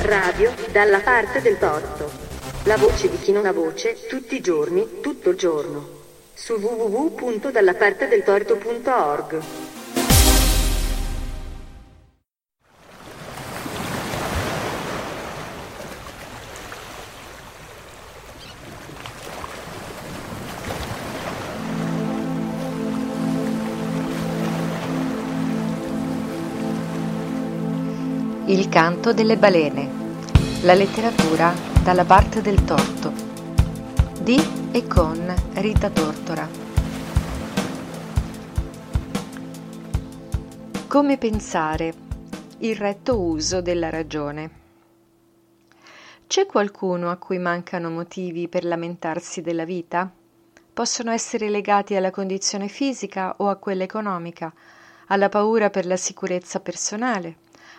Radio dalla parte del torto. La voce di chi non ha voce, tutti i giorni, tutto il giorno. Su www.dallapartedeltorto.org. canto delle balene. La letteratura dalla parte del torto. Di e con Rita Tortora. Come pensare? Il retto uso della ragione. C'è qualcuno a cui mancano motivi per lamentarsi della vita? Possono essere legati alla condizione fisica o a quella economica, alla paura per la sicurezza personale,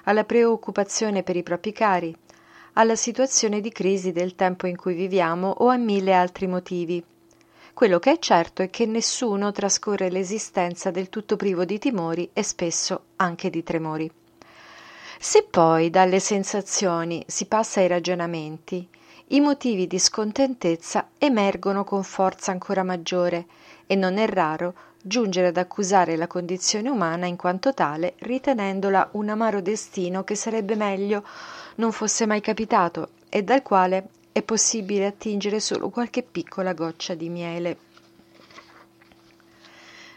alla preoccupazione per i propri cari, alla situazione di crisi del tempo in cui viviamo o a mille altri motivi. Quello che è certo è che nessuno trascorre l'esistenza del tutto privo di timori e spesso anche di tremori. Se poi dalle sensazioni si passa ai ragionamenti, i motivi di scontentezza emergono con forza ancora maggiore e non è raro giungere ad accusare la condizione umana in quanto tale, ritenendola un amaro destino che sarebbe meglio non fosse mai capitato e dal quale è possibile attingere solo qualche piccola goccia di miele.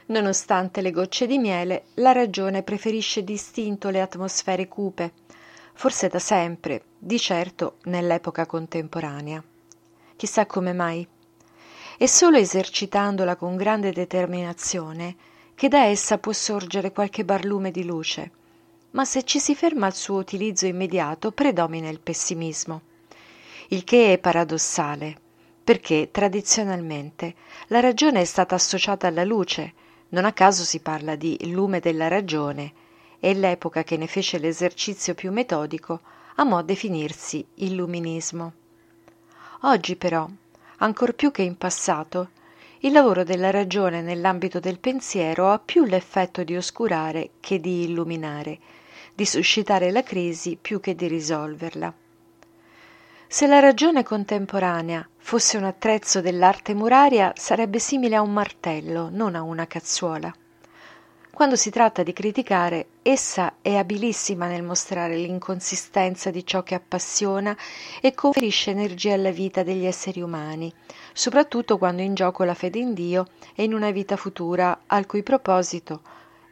Nonostante le gocce di miele, la ragione preferisce distinto le atmosfere cupe, forse da sempre, di certo nell'epoca contemporanea. Chissà come mai è solo esercitandola con grande determinazione che da essa può sorgere qualche barlume di luce, ma se ci si ferma al suo utilizzo immediato predomina il pessimismo, il che è paradossale, perché tradizionalmente la ragione è stata associata alla luce, non a caso si parla di lume della ragione, e l'epoca che ne fece l'esercizio più metodico amò definirsi illuminismo. Oggi però ancor più che in passato, il lavoro della ragione nell'ambito del pensiero ha più l'effetto di oscurare che di illuminare, di suscitare la crisi più che di risolverla. Se la ragione contemporanea fosse un attrezzo dell'arte muraria, sarebbe simile a un martello, non a una cazzuola. Quando si tratta di criticare, essa è abilissima nel mostrare l'inconsistenza di ciò che appassiona e conferisce energia alla vita degli esseri umani, soprattutto quando è in gioco la fede in Dio e in una vita futura al cui proposito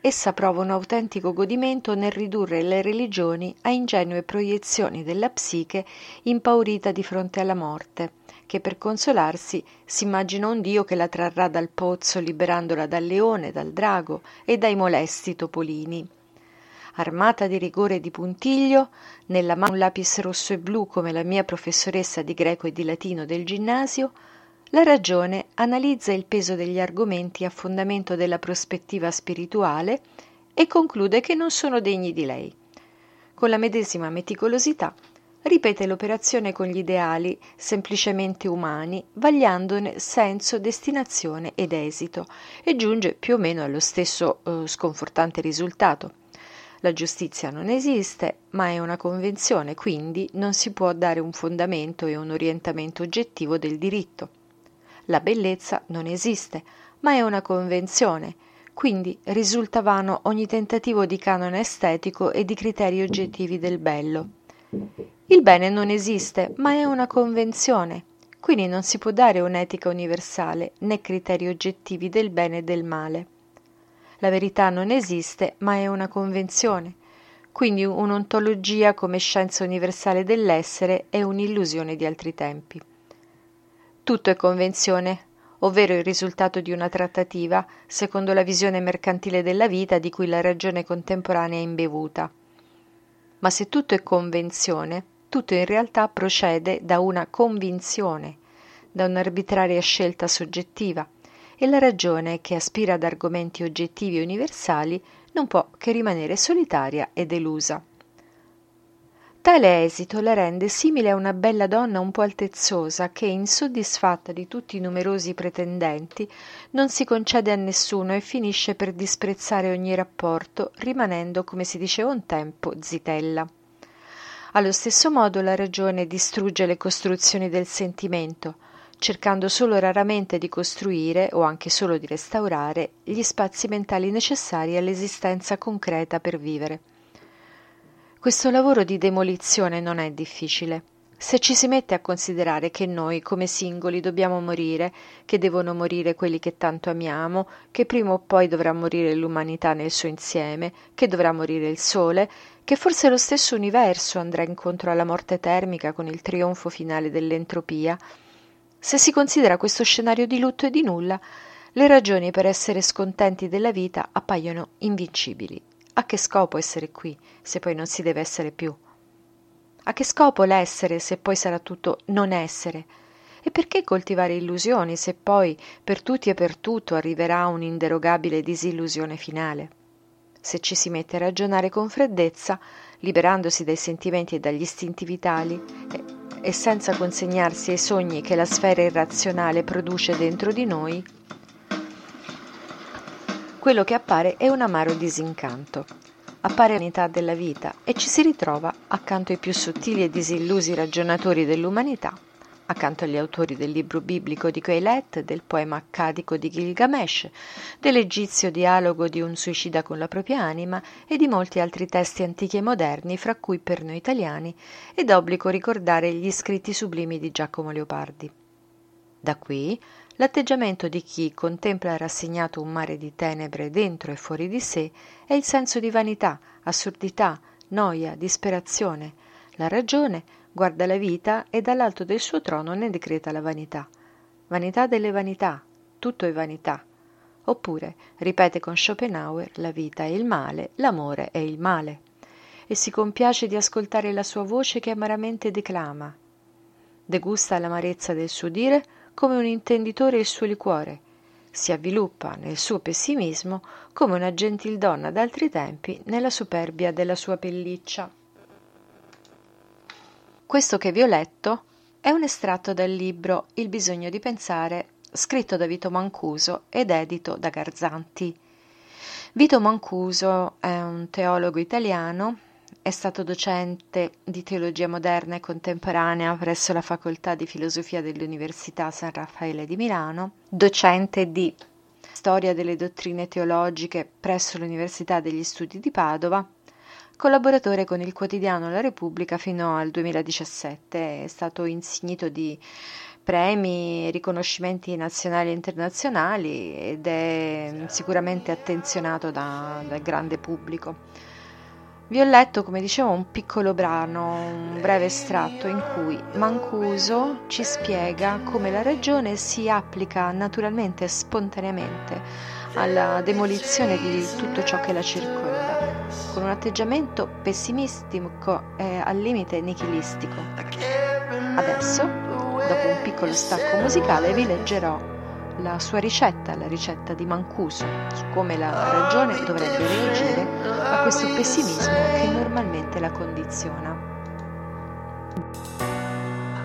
essa prova un autentico godimento nel ridurre le religioni a ingenue proiezioni della psiche impaurita di fronte alla morte che per consolarsi si immagina un dio che la trarrà dal pozzo liberandola dal leone, dal drago e dai molesti topolini. Armata di rigore e di puntiglio, nella mano un lapis rosso e blu come la mia professoressa di greco e di latino del ginnasio, la ragione analizza il peso degli argomenti a fondamento della prospettiva spirituale e conclude che non sono degni di lei. Con la medesima meticolosità ripete l'operazione con gli ideali semplicemente umani, vagliandone senso, destinazione ed esito, e giunge più o meno allo stesso eh, sconfortante risultato. La giustizia non esiste, ma è una convenzione, quindi non si può dare un fondamento e un orientamento oggettivo del diritto. La bellezza non esiste, ma è una convenzione, quindi risulta vano ogni tentativo di canone estetico e di criteri oggettivi del bello. Il bene non esiste, ma è una convenzione, quindi non si può dare un'etica universale né criteri oggettivi del bene e del male. La verità non esiste, ma è una convenzione, quindi un'ontologia come scienza universale dell'essere è un'illusione di altri tempi. Tutto è convenzione, ovvero il risultato di una trattativa, secondo la visione mercantile della vita di cui la ragione contemporanea è imbevuta. Ma se tutto è convenzione, tutto in realtà procede da una convinzione, da un'arbitraria scelta soggettiva, e la ragione, che aspira ad argomenti oggettivi e universali, non può che rimanere solitaria e delusa. Tale esito la rende simile a una bella donna un po' altezzosa che, insoddisfatta di tutti i numerosi pretendenti, non si concede a nessuno e finisce per disprezzare ogni rapporto, rimanendo, come si diceva un tempo, zitella. Allo stesso modo la ragione distrugge le costruzioni del sentimento, cercando solo raramente di costruire, o anche solo di restaurare, gli spazi mentali necessari all'esistenza concreta per vivere. Questo lavoro di demolizione non è difficile. Se ci si mette a considerare che noi, come singoli, dobbiamo morire, che devono morire quelli che tanto amiamo, che prima o poi dovrà morire l'umanità nel suo insieme, che dovrà morire il Sole, che forse lo stesso universo andrà incontro alla morte termica con il trionfo finale dell'entropia, se si considera questo scenario di lutto e di nulla, le ragioni per essere scontenti della vita appaiono invincibili. A che scopo essere qui, se poi non si deve essere più? A che scopo l'essere, se poi sarà tutto non essere? E perché coltivare illusioni, se poi per tutti e per tutto arriverà un'inderogabile disillusione finale? Se ci si mette a ragionare con freddezza, liberandosi dai sentimenti e dagli istinti vitali, e, senza consegnarsi ai sogni che la sfera irrazionale produce dentro di noi, quello che appare è un amaro disincanto. Appare l'unità della vita e ci si ritrova accanto ai più sottili e disillusi ragionatori dell'umanità, accanto agli autori del libro biblico di Coelet, del poema accadico di Gilgamesh, dell'egizio dialogo di un suicida con la propria anima e di molti altri testi antichi e moderni, fra cui per noi italiani è d'obbligo ricordare gli scritti sublimi di Giacomo Leopardi. Da qui L'atteggiamento di chi contempla rassegnato un mare di tenebre dentro e fuori di sé è il senso di vanità, assurdità, noia, disperazione. La ragione guarda la vita e dall'alto del suo trono ne decreta la vanità. Vanità delle vanità, tutto è vanità. Oppure, ripete con Schopenhauer, la vita è il male, l'amore è il male. E si compiace di ascoltare la sua voce che amaramente declama. Degusta l'amarezza del suo dire, come un intenditore il suo liquore, si avviluppa nel suo pessimismo come una gentildonna d'altri tempi nella superbia della sua pelliccia. Questo che vi ho letto è un estratto dal libro Il bisogno di pensare, scritto da Vito Mancuso ed edito da Garzanti. Vito Mancuso è un teologo italiano è stato docente di teologia moderna e contemporanea presso la Facoltà di Filosofia dell'Università San Raffaele di Milano, docente di storia delle dottrine teologiche presso l'Università degli Studi di Padova, collaboratore con il quotidiano La Repubblica fino al 2017, è stato insignito di premi riconoscimenti nazionali e internazionali ed è sicuramente attenzionato da, dal grande pubblico. Vi ho letto, come dicevo, un piccolo brano, un breve estratto in cui Mancuso ci spiega come la ragione si applica naturalmente e spontaneamente alla demolizione di tutto ciò che la circonda, con un atteggiamento pessimistico e al limite nichilistico. Adesso, dopo un piccolo stacco musicale, vi leggerò la sua ricetta, la ricetta di Mancuso, su come la ragione dovrebbe reagire a questo pessimismo che normalmente la condiziona.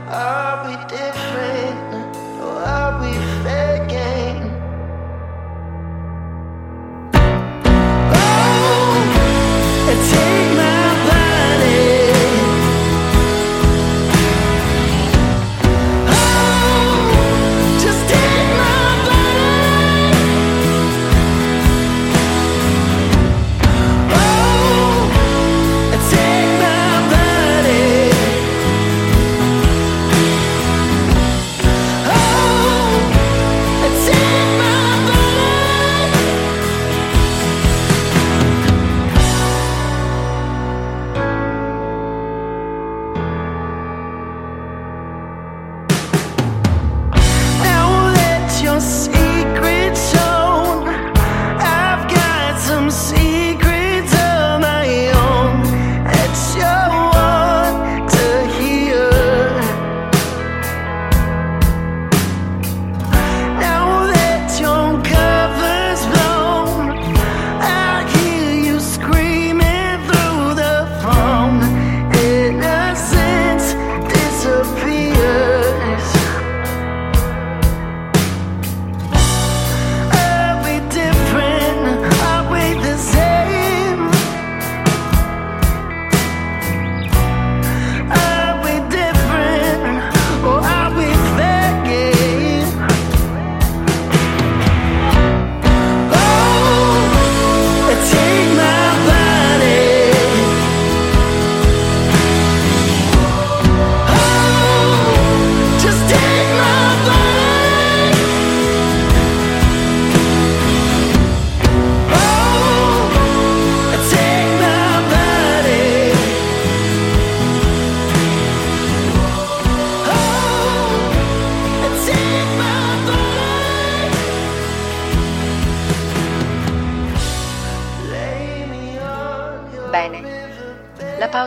Are we different or are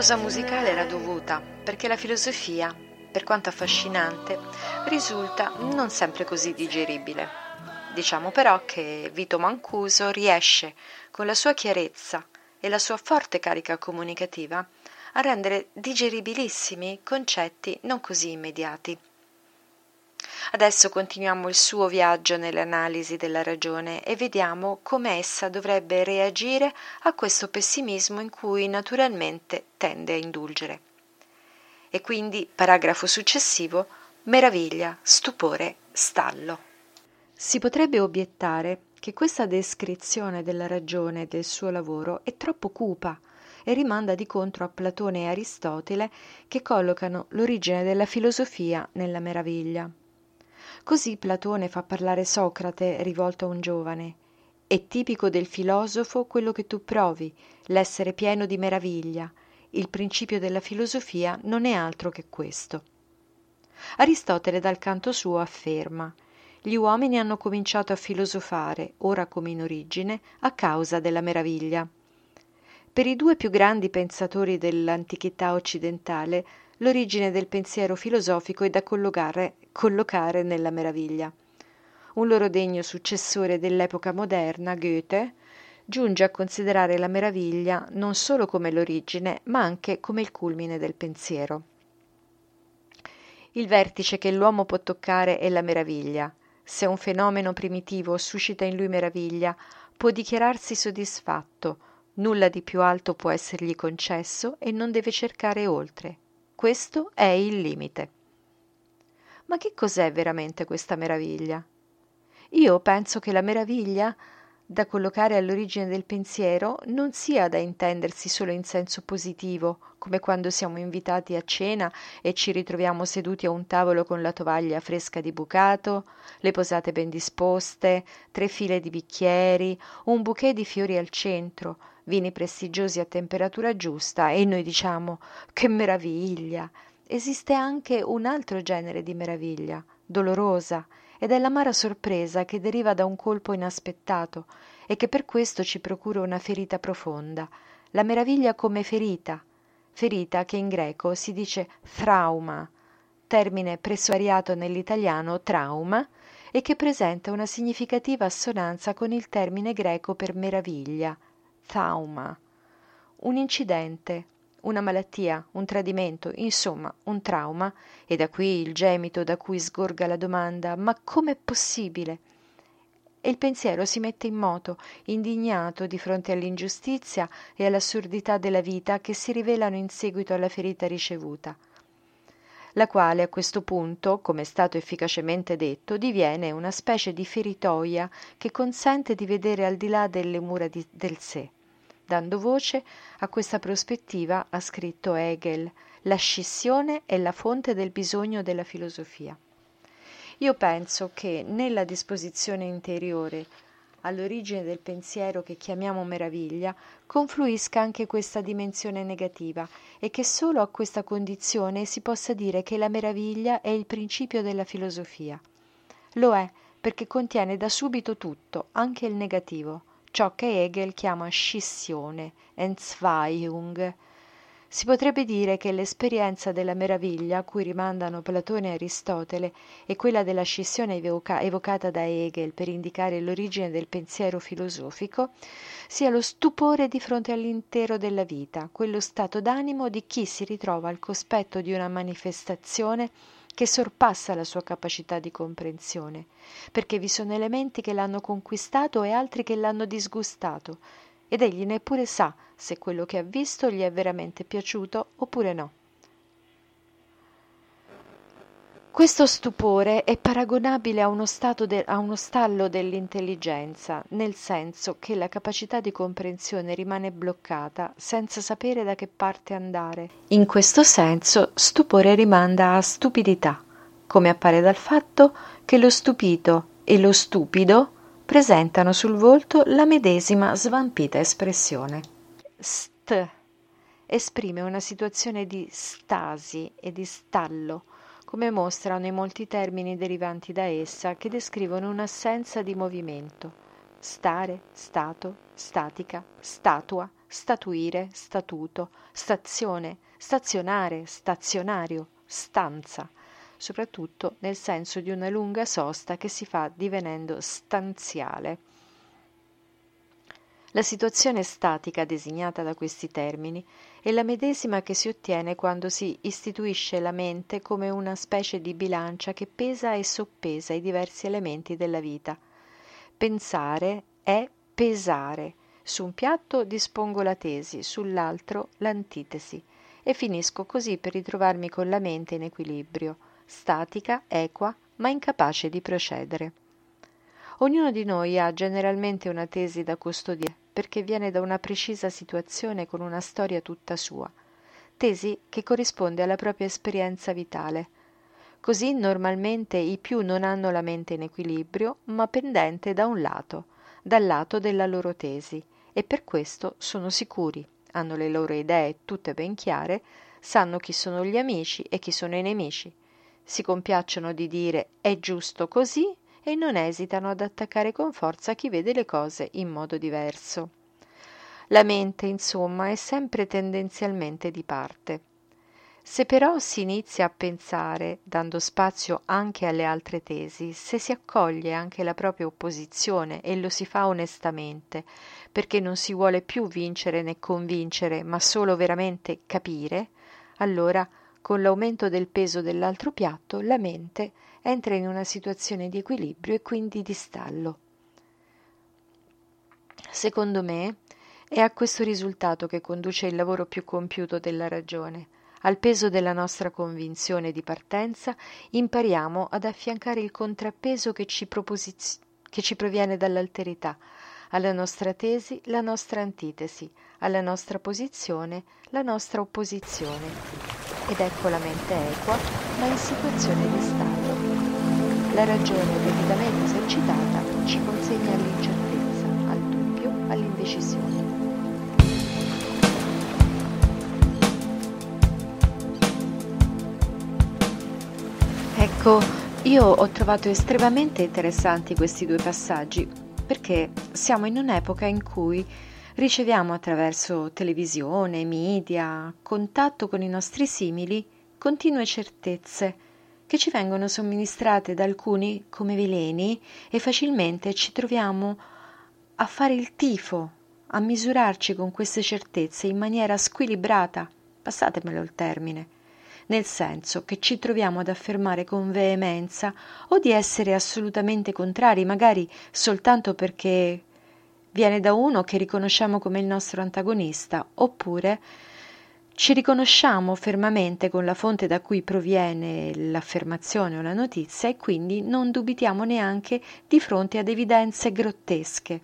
pausa musicale era dovuta perché la filosofia, per quanto affascinante, risulta non sempre così digeribile. Diciamo però che Vito Mancuso riesce, con la sua chiarezza e la sua forte carica comunicativa, a rendere digeribilissimi concetti non così immediati. Adesso continuiamo il suo viaggio nell'analisi della ragione e vediamo come essa dovrebbe reagire a questo pessimismo in cui naturalmente tende a indulgere. E quindi, paragrafo successivo, meraviglia, stupore, stallo. Si potrebbe obiettare che questa descrizione della ragione e del suo lavoro è troppo cupa e rimanda di contro a Platone e Aristotele che collocano l'origine della filosofia nella meraviglia. Così Platone fa parlare Socrate rivolto a un giovane. È tipico del filosofo quello che tu provi, l'essere pieno di meraviglia. Il principio della filosofia non è altro che questo. Aristotele dal canto suo afferma gli uomini hanno cominciato a filosofare, ora come in origine, a causa della meraviglia. Per i due più grandi pensatori dell'antichità occidentale, l'origine del pensiero filosofico è da collocare, collocare nella meraviglia. Un loro degno successore dell'epoca moderna, Goethe, giunge a considerare la meraviglia non solo come l'origine, ma anche come il culmine del pensiero. Il vertice che l'uomo può toccare è la meraviglia. Se un fenomeno primitivo suscita in lui meraviglia, può dichiararsi soddisfatto, nulla di più alto può essergli concesso e non deve cercare oltre. Questo è il limite. Ma che cos'è veramente questa meraviglia? Io penso che la meraviglia da collocare all'origine del pensiero non sia da intendersi solo in senso positivo, come quando siamo invitati a cena e ci ritroviamo seduti a un tavolo con la tovaglia fresca di bucato, le posate ben disposte, tre file di bicchieri, un bouquet di fiori al centro, vini prestigiosi a temperatura giusta e noi diciamo che meraviglia. Esiste anche un altro genere di meraviglia, dolorosa, ed è l'amara sorpresa che deriva da un colpo inaspettato e che per questo ci procura una ferita profonda, la meraviglia come ferita, ferita che in greco si dice trauma, termine presso variato nell'italiano trauma, e che presenta una significativa assonanza con il termine greco per meraviglia, trauma, un incidente, una malattia, un tradimento, insomma un trauma, e da qui il gemito da cui sgorga la domanda ma com'è possibile? E il pensiero si mette in moto, indignato di fronte all'ingiustizia e all'assurdità della vita che si rivelano in seguito alla ferita ricevuta la quale a questo punto, come è stato efficacemente detto, diviene una specie di feritoia che consente di vedere al di là delle mura di, del sé. Dando voce a questa prospettiva ha scritto Hegel, la scissione è la fonte del bisogno della filosofia. Io penso che nella disposizione interiore all'origine del pensiero che chiamiamo meraviglia, confluisca anche questa dimensione negativa e che solo a questa condizione si possa dire che la meraviglia è il principio della filosofia. Lo è perché contiene da subito tutto, anche il negativo ciò che Hegel chiama scissione, Entzweiung. Si potrebbe dire che l'esperienza della meraviglia a cui rimandano Platone e Aristotele e quella della scissione evoca- evocata da Hegel per indicare l'origine del pensiero filosofico sia lo stupore di fronte all'intero della vita, quello stato d'animo di chi si ritrova al cospetto di una manifestazione che sorpassa la sua capacità di comprensione, perché vi sono elementi che l'hanno conquistato e altri che l'hanno disgustato, ed egli neppure sa se quello che ha visto gli è veramente piaciuto oppure no. Questo stupore è paragonabile a uno, de- a uno, stallo dell'intelligenza, nel senso che la capacità di comprensione rimane bloccata senza sapere da che parte andare. In questo senso, stupore rimanda a stupidità, come appare dal fatto che lo stupito e lo stupido presentano sul volto la medesima svampita espressione. St esprime una situazione di stasi e di stallo come mostrano i molti termini derivanti da essa che descrivono un'assenza di movimento. Stare, stato, statica, statua, statuire, statuto, stazione, stazionare, stazionario, stanza, soprattutto nel senso di una lunga sosta che si fa divenendo stanziale. La situazione statica designata da questi termini è la medesima che si ottiene quando si istituisce la mente come una specie di bilancia che pesa e soppesa i diversi elementi della vita. Pensare è pesare. Su un piatto dispongo la tesi, sull'altro l'antitesi e finisco così per ritrovarmi con la mente in equilibrio, statica, equa, ma incapace di procedere. Ognuno di noi ha generalmente una tesi da custodire perché viene da una precisa situazione con una storia tutta sua, tesi che corrisponde alla propria esperienza vitale. Così normalmente i più non hanno la mente in equilibrio, ma pendente da un lato, dal lato della loro tesi, e per questo sono sicuri, hanno le loro idee tutte ben chiare, sanno chi sono gli amici e chi sono i nemici, si compiacciono di dire è giusto così e non esitano ad attaccare con forza chi vede le cose in modo diverso. La mente, insomma, è sempre tendenzialmente di parte. Se però si inizia a pensare, dando spazio anche alle altre tesi, se si accoglie anche la propria opposizione e lo si fa onestamente, perché non si vuole più vincere né convincere, ma solo veramente capire, allora, con l'aumento del peso dell'altro piatto, la mente entra in una situazione di equilibrio e quindi di stallo. Secondo me, è a questo risultato che conduce il lavoro più compiuto della ragione. Al peso della nostra convinzione di partenza impariamo ad affiancare il contrappeso che ci, proposiz- che ci proviene dall'alterità, alla nostra tesi la nostra antitesi, alla nostra posizione la nostra opposizione. Ed ecco la mente equa, ma in situazione di stato. La ragione debitamente esercitata ci consegna all'incertezza, al dubbio, all'indecisione. Ecco, io ho trovato estremamente interessanti questi due passaggi perché siamo in un'epoca in cui riceviamo attraverso televisione, media, contatto con i nostri simili continue certezze che ci vengono somministrate da alcuni come veleni e facilmente ci troviamo a fare il tifo, a misurarci con queste certezze in maniera squilibrata, passatemelo il termine, nel senso che ci troviamo ad affermare con veemenza o di essere assolutamente contrari, magari soltanto perché viene da uno che riconosciamo come il nostro antagonista, oppure ci riconosciamo fermamente con la fonte da cui proviene l'affermazione o la notizia e quindi non dubitiamo neanche di fronte ad evidenze grottesche.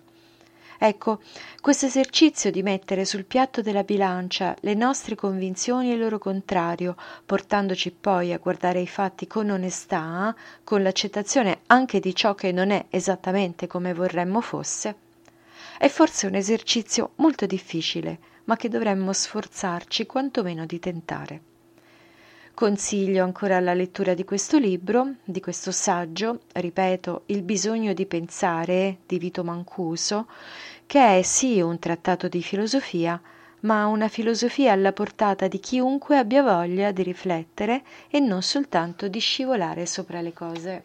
Ecco, questo esercizio di mettere sul piatto della bilancia le nostre convinzioni e il loro contrario, portandoci poi a guardare i fatti con onestà, con l'accettazione anche di ciò che non è esattamente come vorremmo fosse, è forse un esercizio molto difficile, ma che dovremmo sforzarci quantomeno di tentare. Consiglio ancora la lettura di questo libro, di questo saggio, ripeto, Il bisogno di pensare di Vito Mancuso, che è sì un trattato di filosofia, ma una filosofia alla portata di chiunque abbia voglia di riflettere e non soltanto di scivolare sopra le cose.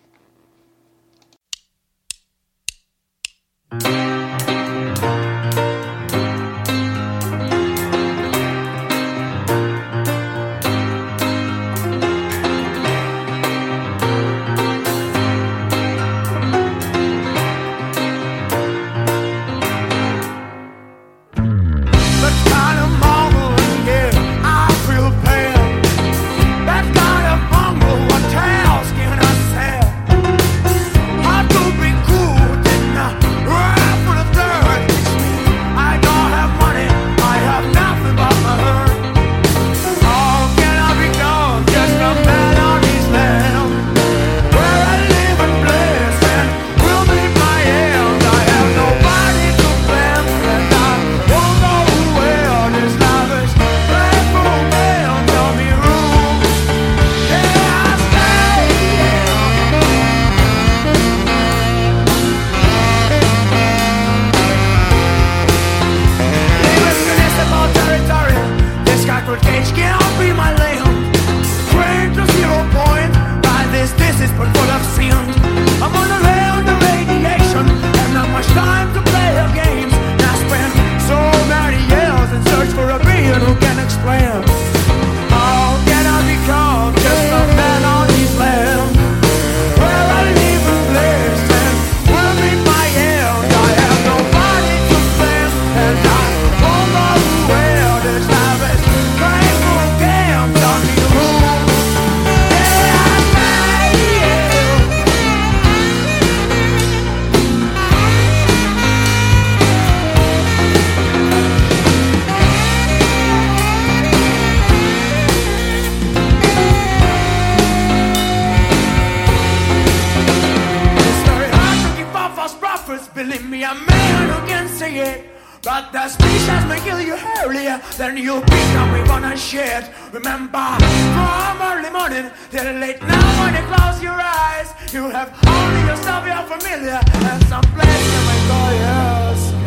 Remember, from early morning till late now when you close your eyes, you have only yourself your familiar and some place you may go.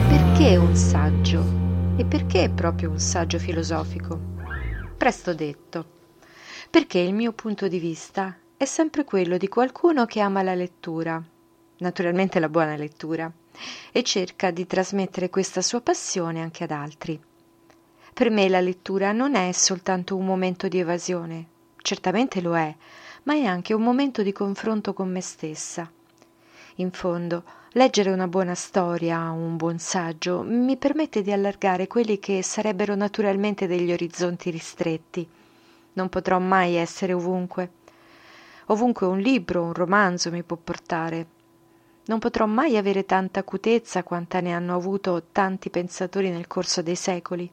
Perché un saggio? E perché proprio un saggio filosofico? Presto detto. Perché il mio punto di vista è sempre quello di qualcuno che ama la lettura, naturalmente la buona lettura, e cerca di trasmettere questa sua passione anche ad altri. Per me la lettura non è soltanto un momento di evasione, certamente lo è, ma è anche un momento di confronto con me stessa. In fondo, leggere una buona storia, un buon saggio, mi permette di allargare quelli che sarebbero naturalmente degli orizzonti ristretti. Non potrò mai essere ovunque. Ovunque un libro, un romanzo mi può portare, non potrò mai avere tanta acutezza quanta ne hanno avuto tanti pensatori nel corso dei secoli.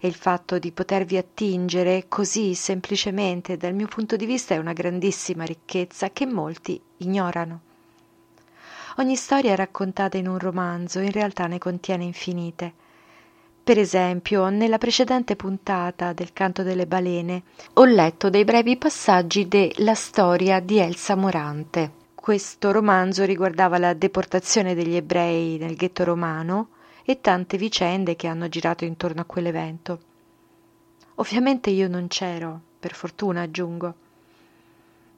E il fatto di potervi attingere così semplicemente dal mio punto di vista è una grandissima ricchezza che molti ignorano. Ogni storia raccontata in un romanzo in realtà ne contiene infinite. Per esempio, nella precedente puntata del Canto delle balene ho letto dei brevi passaggi de La storia di Elsa Morante questo romanzo riguardava la deportazione degli ebrei nel ghetto romano e tante vicende che hanno girato intorno a quell'evento. Ovviamente io non c'ero, per fortuna aggiungo.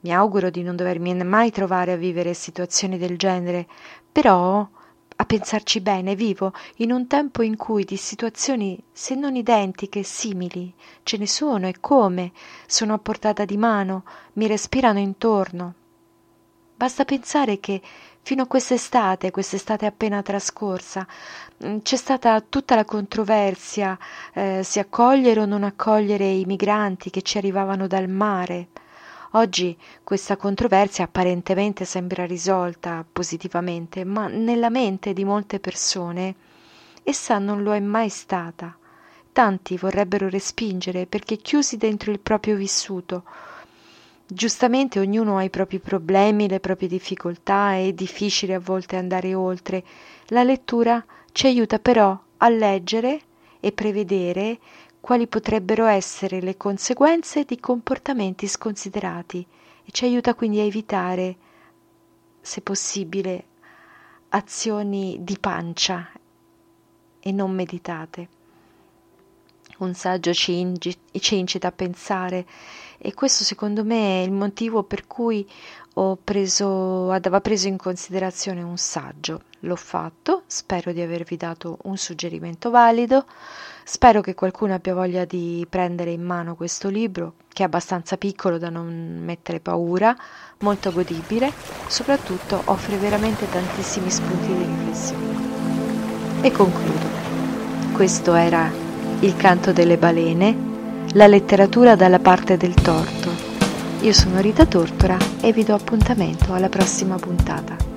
Mi auguro di non dovermi mai trovare a vivere situazioni del genere, però, a pensarci bene, vivo in un tempo in cui di situazioni, se non identiche, simili, ce ne sono e come, sono a portata di mano, mi respirano intorno, Basta pensare che fino a quest'estate, quest'estate appena trascorsa, mm, c'è stata tutta la controversia eh, se accogliere o non accogliere i migranti che ci arrivavano dal mare. Oggi questa controversia apparentemente sembra risolta positivamente, ma nella mente di molte persone essa non lo è mai stata. Tanti vorrebbero respingere perché chiusi dentro il proprio vissuto, Giustamente ognuno ha i propri problemi, le proprie difficoltà, è difficile a volte andare oltre. La lettura ci aiuta però a leggere e prevedere quali potrebbero essere le conseguenze di comportamenti sconsiderati e ci aiuta quindi a evitare, se possibile, azioni di pancia e non meditate. Un saggio ci, ingi- ci incita a pensare e questo secondo me è il motivo per cui ho preso, andava preso in considerazione un saggio. L'ho fatto, spero di avervi dato un suggerimento valido, spero che qualcuno abbia voglia di prendere in mano questo libro, che è abbastanza piccolo da non mettere paura, molto godibile, soprattutto offre veramente tantissimi spunti di riflessione. E concludo. Questo era Il canto delle balene la letteratura dalla parte del torto. Io sono Rita Tortora e vi do appuntamento alla prossima puntata.